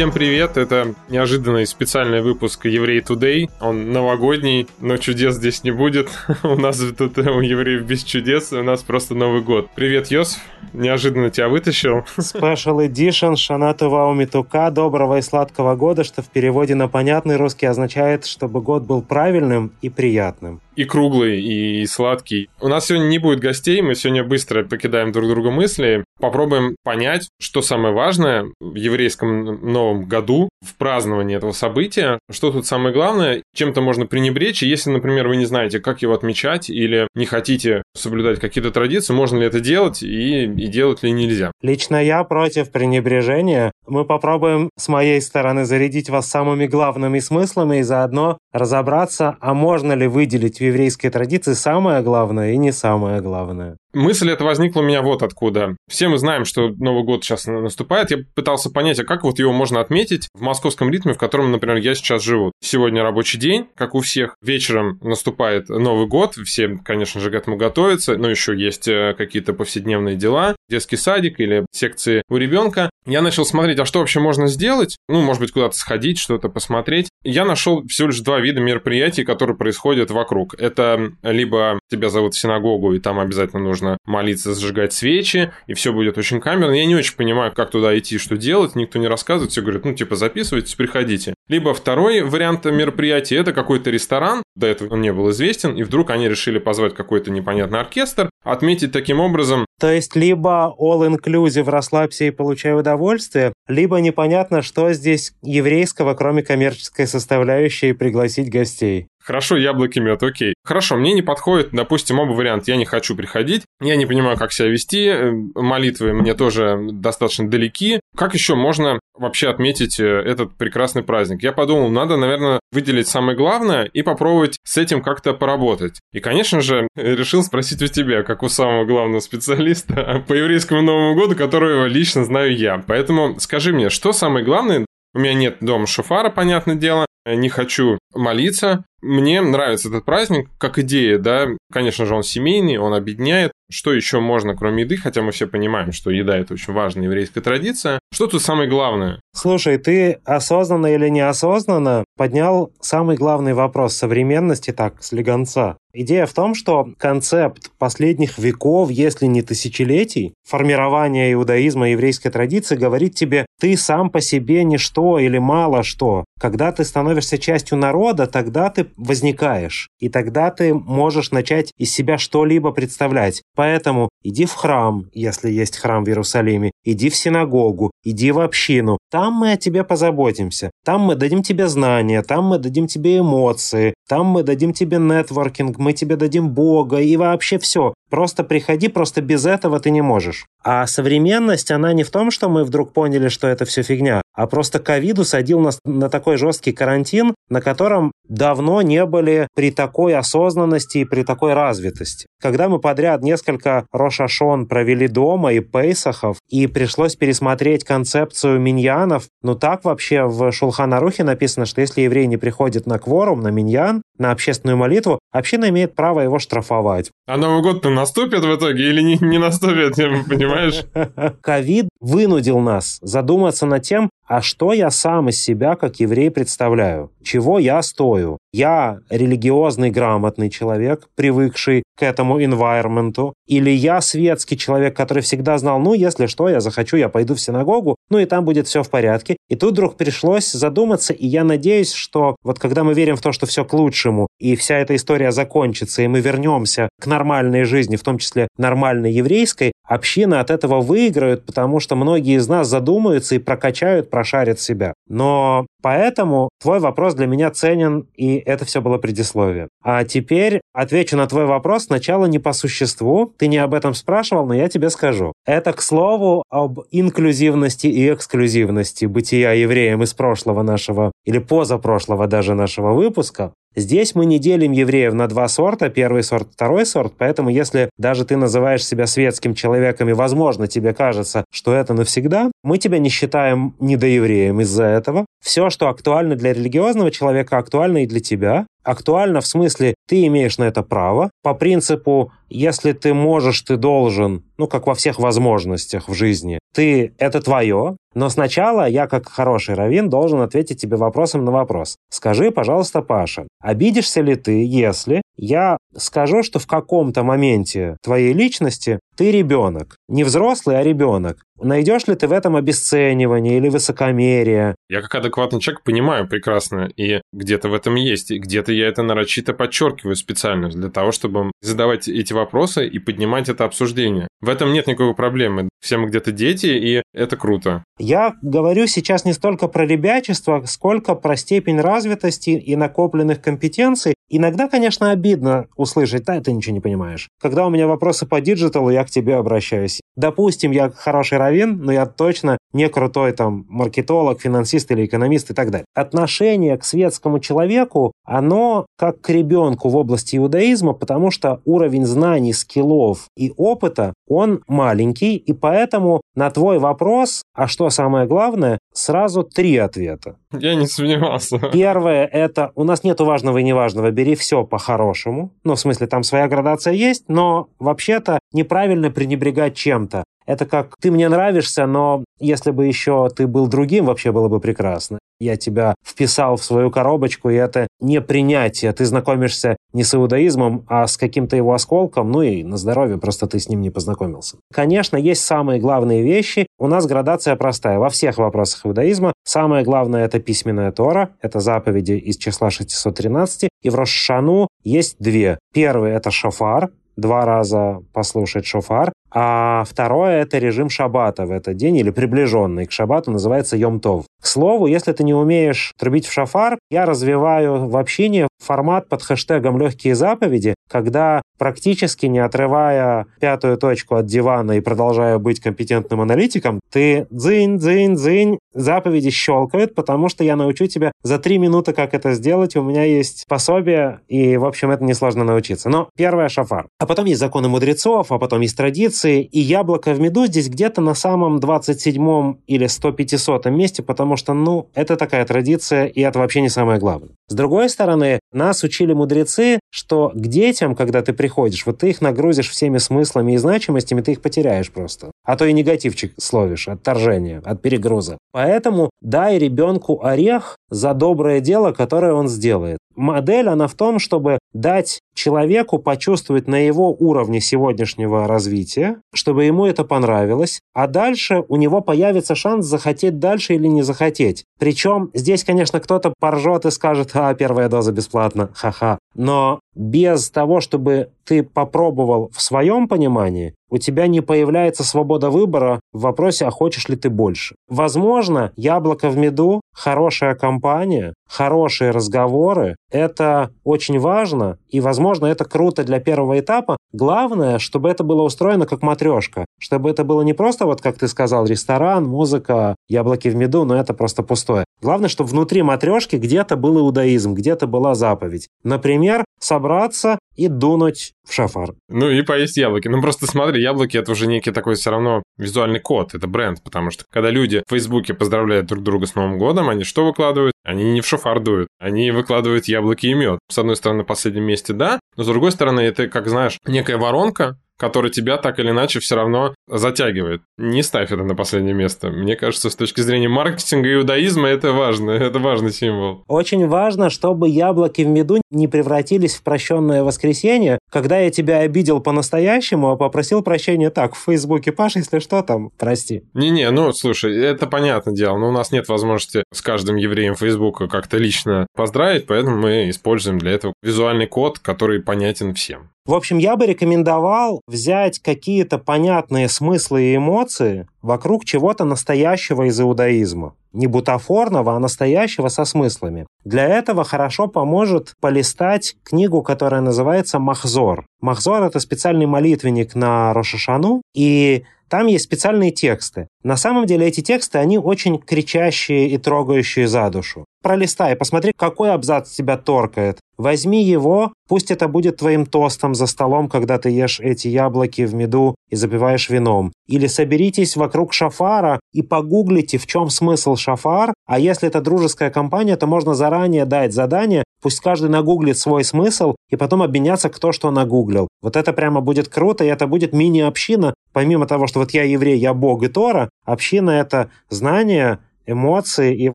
Всем привет, это неожиданный специальный выпуск Еврей Today. Он новогодний, но чудес здесь не будет. у нас тут у евреев без чудес, у нас просто Новый год. Привет, Йосиф, неожиданно тебя вытащил. Special Edition Шанатова Умитука, доброго и сладкого года, что в переводе на понятный русский означает, чтобы год был правильным и приятным и круглый, и сладкий. У нас сегодня не будет гостей, мы сегодня быстро покидаем друг друга мысли. Попробуем понять, что самое важное в еврейском Новом году, в праздновании этого события, что тут самое главное, чем-то можно пренебречь, и если, например, вы не знаете, как его отмечать, или не хотите соблюдать какие-то традиции, можно ли это делать, и, и делать ли нельзя. Лично я против пренебрежения. Мы попробуем с моей стороны зарядить вас самыми главными смыслами и заодно разобраться, а можно ли выделить еврейской традиции самое главное и не самое главное. Мысль эта возникла у меня вот откуда. Все мы знаем, что Новый год сейчас наступает. Я пытался понять, а как вот его можно отметить в московском ритме, в котором, например, я сейчас живу. Сегодня рабочий день, как у всех. Вечером наступает Новый год. Все, конечно же, к этому готовятся. Но еще есть э, какие-то повседневные дела. Детский садик или секции у ребенка. Я начал смотреть, а что вообще можно сделать? Ну, может быть, куда-то сходить, что-то посмотреть. Я нашел всего лишь два вида мероприятий, которые происходят вокруг. Это либо тебя зовут в синагогу, и там обязательно нужно молиться, зажигать свечи, и все будет очень камерно. Я не очень понимаю, как туда идти, что делать, никто не рассказывает, все говорят, ну, типа, записывайтесь, приходите. Либо второй вариант мероприятия – это какой-то ресторан, до этого он не был известен, и вдруг они решили позвать какой-то непонятный оркестр, отметить таким образом... То есть, либо all-inclusive, расслабься и получай удовольствие, либо непонятно, что здесь еврейского, кроме коммерческой составляющей, пригласить гостей. Хорошо, яблоки, мед, окей. Хорошо, мне не подходит, допустим, оба варианта. Я не хочу приходить, я не понимаю, как себя вести, э, молитвы мне тоже достаточно далеки. Как еще можно вообще отметить э, этот прекрасный праздник? Я подумал, надо, наверное, выделить самое главное и попробовать с этим как-то поработать. И, конечно же, решил спросить у тебя, как у самого главного специалиста по еврейскому Новому году, которого лично знаю я. Поэтому скажи мне, что самое главное у меня нет дома шофара, понятное дело, не хочу молиться, мне нравится этот праздник как идея, да. Конечно же, он семейный, он объединяет. Что еще можно, кроме еды, хотя мы все понимаем, что еда – это очень важная еврейская традиция. Что тут самое главное? Слушай, ты осознанно или неосознанно поднял самый главный вопрос современности так, с легонца. Идея в том, что концепт последних веков, если не тысячелетий, формирования иудаизма еврейской традиции говорит тебе, ты сам по себе ничто или мало что. Когда ты становишься частью народа, тогда ты возникаешь. И тогда ты можешь начать из себя что-либо представлять. Поэтому иди в храм, если есть храм в Иерусалиме, иди в синагогу, иди в общину. Там мы о тебе позаботимся. Там мы дадим тебе знания, там мы дадим тебе эмоции, там мы дадим тебе нетворкинг, мы тебе дадим Бога и вообще все. Просто приходи, просто без этого ты не можешь. А современность, она не в том, что мы вдруг поняли, что это все фигня, а просто ковид усадил нас на такой жесткий карантин, на котором давно не были при такой осознанности и при такой развитости. Когда мы подряд несколько Рошашон провели дома и Пейсахов, и пришлось пересмотреть концепцию миньянов, ну так вообще в Шулханарухе написано, что если еврей не приходит на кворум, на миньян, на общественную молитву, община имеет право его штрафовать. А Новый год-то наступит в итоге или не, не наступит, понимаешь? Ковид вынудил нас задуматься над тем, а что я сам из себя как еврей представляю? Чего я стою? Я религиозный, грамотный человек, привыкший к этому environment, или я светский человек, который всегда знал, ну, если что, я захочу, я пойду в синагогу, ну и там будет все в порядке. И тут вдруг пришлось задуматься, и я надеюсь, что вот когда мы верим в то, что все к лучшему, и вся эта история закончится, и мы вернемся к нормальной жизни, в том числе нормальной еврейской, община от этого выиграют, потому что многие из нас задумаются и прокачают, прошарят себя. Но поэтому твой вопрос для меня ценен, и это все было предисловие. А теперь отвечу на твой вопрос сначала не по существу. Ты не об этом спрашивал, но я тебе скажу. Это, к слову, об инклюзивности и эксклюзивности бытия евреем из прошлого нашего, или позапрошлого даже нашего выпуска. Здесь мы не делим евреев на два сорта, первый сорт, второй сорт, поэтому если даже ты называешь себя светским человеком и, возможно, тебе кажется, что это навсегда, мы тебя не считаем недоевреем из-за этого. Все, что актуально для религиозного человека, актуально и для тебя. Актуально в смысле, ты имеешь на это право. По принципу, если ты можешь, ты должен, ну, как во всех возможностях в жизни, ты, это твое, но сначала я, как хороший раввин, должен ответить тебе вопросом на вопрос. Скажи, пожалуйста, Паша, обидишься ли ты, если я скажу, что в каком-то моменте твоей личности ты ребенок? Не взрослый, а ребенок. Найдешь ли ты в этом обесценивание или высокомерие? Я как адекватный человек понимаю прекрасно, и где-то в этом есть, и где-то я это нарочито подчеркиваю специально для того, чтобы задавать эти вопросы и поднимать это обсуждение. В этом нет никакой проблемы. Все мы где-то дети, и это круто. Я говорю сейчас не столько про ребячество, сколько про степень развитости и накопленных компетенций. Иногда, конечно, обидно услышать, да, ты ничего не понимаешь. Когда у меня вопросы по digital у, я к тебе обращаюсь. Допустим, я хороший раввин, но я точно не крутой там маркетолог, финансист или экономист и так далее. Отношение к светскому человеку, оно как к ребенку в области иудаизма, потому что уровень знаний, skill ов и опыта, он маленький, и поэтому на твой вопрос, а что самое главное, сразу три ответа. Я не сомневался. Первое – это у нас нету важного и неважного, бери все по-хорошему. Ну, в смысле, там своя градация есть, но вообще-то неправильно пренебрегать чем-то. Это как ты мне нравишься, но если бы еще ты был другим, вообще было бы прекрасно. Я тебя вписал в свою коробочку, и это не принятие. Ты знакомишься не с иудаизмом, а с каким-то его осколком, ну и на здоровье, просто ты с ним не познакомился. Конечно, есть самые главные вещи. У нас градация простая. Во всех вопросах иудаизма самое главное – это письменная Тора, это заповеди из числа 613, и в Рошану есть две. Первый – это шофар, два раза послушать шофар, а второе – это режим шаббата в этот день, или приближенный к шаббату, называется Йом-Тов. К слову, если ты не умеешь трубить в шафар, я развиваю в общине формат под хэштегом «Легкие заповеди», когда практически не отрывая пятую точку от дивана и продолжая быть компетентным аналитиком, ты дзынь, дзынь, дзынь, заповеди щелкают, потому что я научу тебя за три минуты, как это сделать. У меня есть пособие, и, в общем, это несложно научиться. Но первое — шафар. А потом есть законы мудрецов, а потом есть традиции, и яблоко в меду здесь где-то на самом 27-м или 100-500 месте, потому что, ну, это такая традиция, и это вообще не самое главное. С другой стороны, нас учили мудрецы, что к детям, когда ты приходишь, вот ты их нагрузишь всеми смыслами и значимостями, ты их потеряешь просто. А то и негативчик словишь, отторжение, от перегруза. Поэтому дай ребенку орех за доброе дело, которое он сделает. Модель, она в том, чтобы дать человеку почувствовать на его уровне сегодняшнего развития, чтобы ему это понравилось, а дальше у него появится шанс захотеть дальше или не захотеть. Причем здесь, конечно, кто-то поржет и скажет, а, первая доза бесплатно, ха-ха. Но без того, чтобы ты попробовал в своем понимании, у тебя не появляется свобода выбора в вопросе, а хочешь ли ты больше. Возможно, яблоко в меду, хорошая компания, хорошие разговоры – это очень важно, и, возможно, это круто для первого этапа. Главное, чтобы это было устроено как матрешка, чтобы это было не просто, вот как ты сказал, ресторан, музыка, яблоки в меду, но это просто пустое. Главное, чтобы внутри матрешки где-то был иудаизм, где-то была заповедь. Например, собраться и дунуть в шафар. Ну и поесть яблоки. Ну просто смотри, яблоки это уже некий такой все равно визуальный код, это бренд, потому что когда люди в Фейсбуке поздравляют друг друга с Новым годом, они что выкладывают? Они не в шафар дуют, они выкладывают яблоки и мед. С одной стороны, на последнем месте да, но с другой стороны, это, как знаешь, некая воронка, который тебя так или иначе все равно затягивает. Не ставь это на последнее место. Мне кажется, с точки зрения маркетинга иудаизма это важно, это важный символ. Очень важно, чтобы яблоки в меду не превратились в прощенное воскресенье, когда я тебя обидел по-настоящему, а попросил прощения так, в Фейсбуке, Паша, если что там, прости. Не-не, ну, слушай, это понятное дело, но у нас нет возможности с каждым евреем Фейсбука как-то лично поздравить, поэтому мы используем для этого визуальный код, который понятен всем. В общем, я бы рекомендовал взять какие-то понятные смыслы и эмоции вокруг чего-то настоящего из иудаизма. Не бутафорного, а настоящего со смыслами. Для этого хорошо поможет полистать книгу, которая называется «Махзор». «Махзор» — это специальный молитвенник на Рошашану, и там есть специальные тексты. На самом деле эти тексты, они очень кричащие и трогающие за душу. Пролистай, посмотри, какой абзац тебя торкает. Возьми его, пусть это будет твоим тостом за столом, когда ты ешь эти яблоки в меду и запиваешь вином. Или соберитесь вокруг шафара и погуглите, в чем смысл шафар. А если это дружеская компания, то можно заранее дать задание, пусть каждый нагуглит свой смысл и потом обменяться, кто что нагуглил. Вот это прямо будет круто, и это будет мини-община. Помимо того, что вот я еврей, я бог и Тора, община — это знание, эмоции и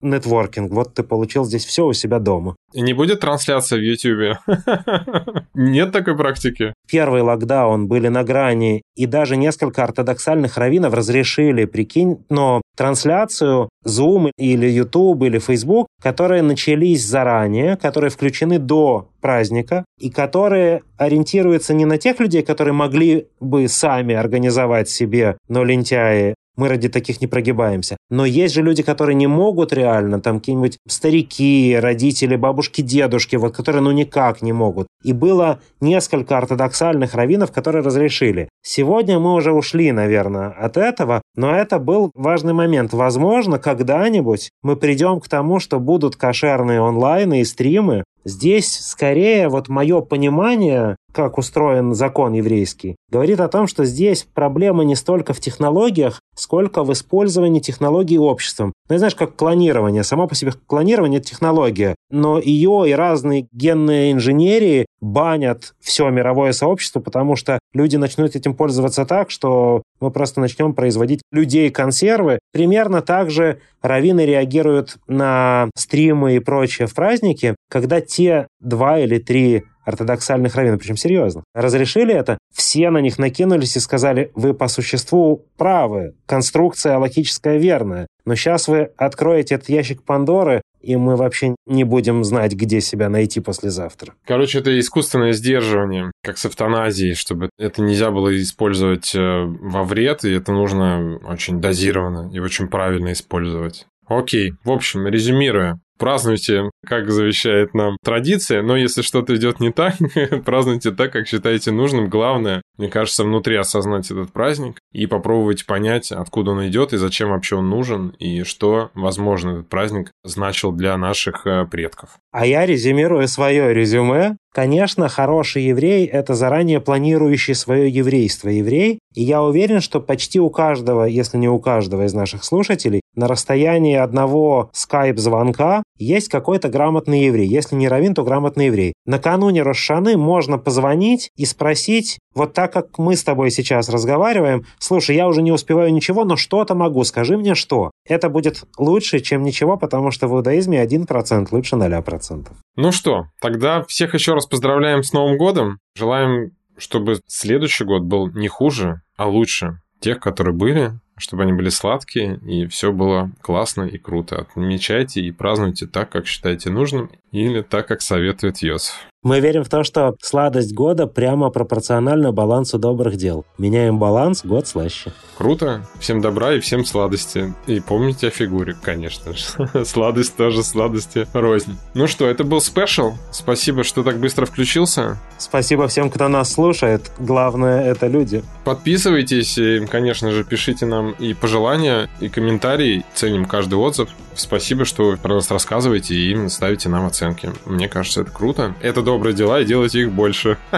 нетворкинг. Вот ты получил здесь все у себя дома. И не будет трансляция в YouTube? Нет такой практики? Первый локдаун были на грани, и даже несколько ортодоксальных раввинов разрешили, прикинь, но трансляцию Zoom или YouTube или Facebook, которые начались заранее, которые включены до праздника, и которые ориентируются не на тех людей, которые могли бы сами организовать себе, но лентяи, мы ради таких не прогибаемся. Но есть же люди, которые не могут реально, там какие-нибудь старики, родители, бабушки, дедушки, вот, которые ну никак не могут. И было несколько ортодоксальных раввинов, которые разрешили. Сегодня мы уже ушли, наверное, от этого, но это был важный момент. Возможно, когда-нибудь мы придем к тому, что будут кошерные онлайны и стримы, Здесь скорее вот мое понимание, как устроен закон еврейский, говорит о том, что здесь проблема не столько в технологиях, сколько в использовании технологий обществом. Ну, знаешь, как клонирование. Само по себе клонирование – это технология, но ее и разные генные инженерии банят все мировое сообщество, потому что люди начнут этим пользоваться так, что мы просто начнем производить людей-консервы. Примерно так же раввины реагируют на стримы и прочее в праздники, когда те два или три ортодоксальных раввинов, причем серьезно, разрешили это, все на них накинулись и сказали, вы по существу правы, конструкция логическая верная, но сейчас вы откроете этот ящик Пандоры, и мы вообще не будем знать, где себя найти послезавтра. Короче, это искусственное сдерживание, как с эвтаназией, чтобы это нельзя было использовать э, во вред, и это нужно очень дозированно и очень правильно использовать. Окей, в общем, резюмируя, празднуйте, как завещает нам традиция, но если что-то идет не так, празднуйте так, как считаете нужным. Главное, мне кажется, внутри осознать этот праздник и попробовать понять, откуда он идет и зачем вообще он нужен, и что, возможно, этот праздник значил для наших э, предков. А я резюмирую свое резюме. Конечно, хороший еврей – это заранее планирующий свое еврейство еврей, и я уверен, что почти у каждого, если не у каждого из наших слушателей, на расстоянии одного скайп-звонка есть какой-то грамотный еврей. Если не равин, то грамотный еврей. Накануне Рошаны можно позвонить и спросить, вот так как мы с тобой сейчас разговариваем, слушай, я уже не успеваю ничего, но что-то могу, скажи мне что. Это будет лучше, чем ничего, потому что в иудаизме 1% лучше 0%. Ну что, тогда всех еще раз поздравляем с Новым годом. Желаем, чтобы следующий год был не хуже, а лучше тех, которые были, чтобы они были сладкие, и все было классно и круто. Отмечайте и празднуйте так, как считаете нужным, или так, как советует Йосиф. Мы верим в то, что сладость года прямо пропорциональна балансу добрых дел. Меняем баланс, год слаще. Круто. Всем добра и всем сладости. И помните о фигуре, конечно же. Сладость тоже сладости рознь. Ну что, это был спешл. Спасибо, что так быстро включился. Спасибо всем, кто нас слушает. Главное, это люди. Подписывайтесь и, конечно же, пишите нам и пожелания, и комментарии. Ценим каждый отзыв. Спасибо, что вы про нас рассказываете и ставите нам оценки. Мне кажется, это круто. Это добрые дела и делайте их больше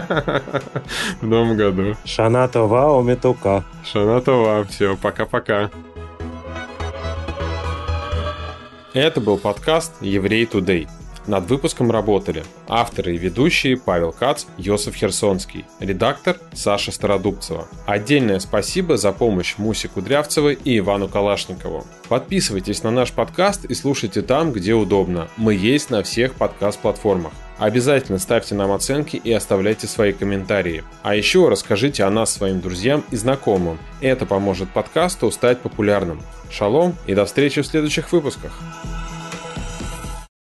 в новом году. Шана това умитука. Шана това. Все, пока-пока. Это был подкаст «Еврей Тудей». Над выпуском работали авторы и ведущие Павел Кац, Йосиф Херсонский, редактор Саша Стародубцева. Отдельное спасибо за помощь Мусе Кудрявцевой и Ивану Калашникову. Подписывайтесь на наш подкаст и слушайте там, где удобно. Мы есть на всех подкаст-платформах. Обязательно ставьте нам оценки и оставляйте свои комментарии. А еще расскажите о нас своим друзьям и знакомым. Это поможет подкасту стать популярным. Шалом и до встречи в следующих выпусках.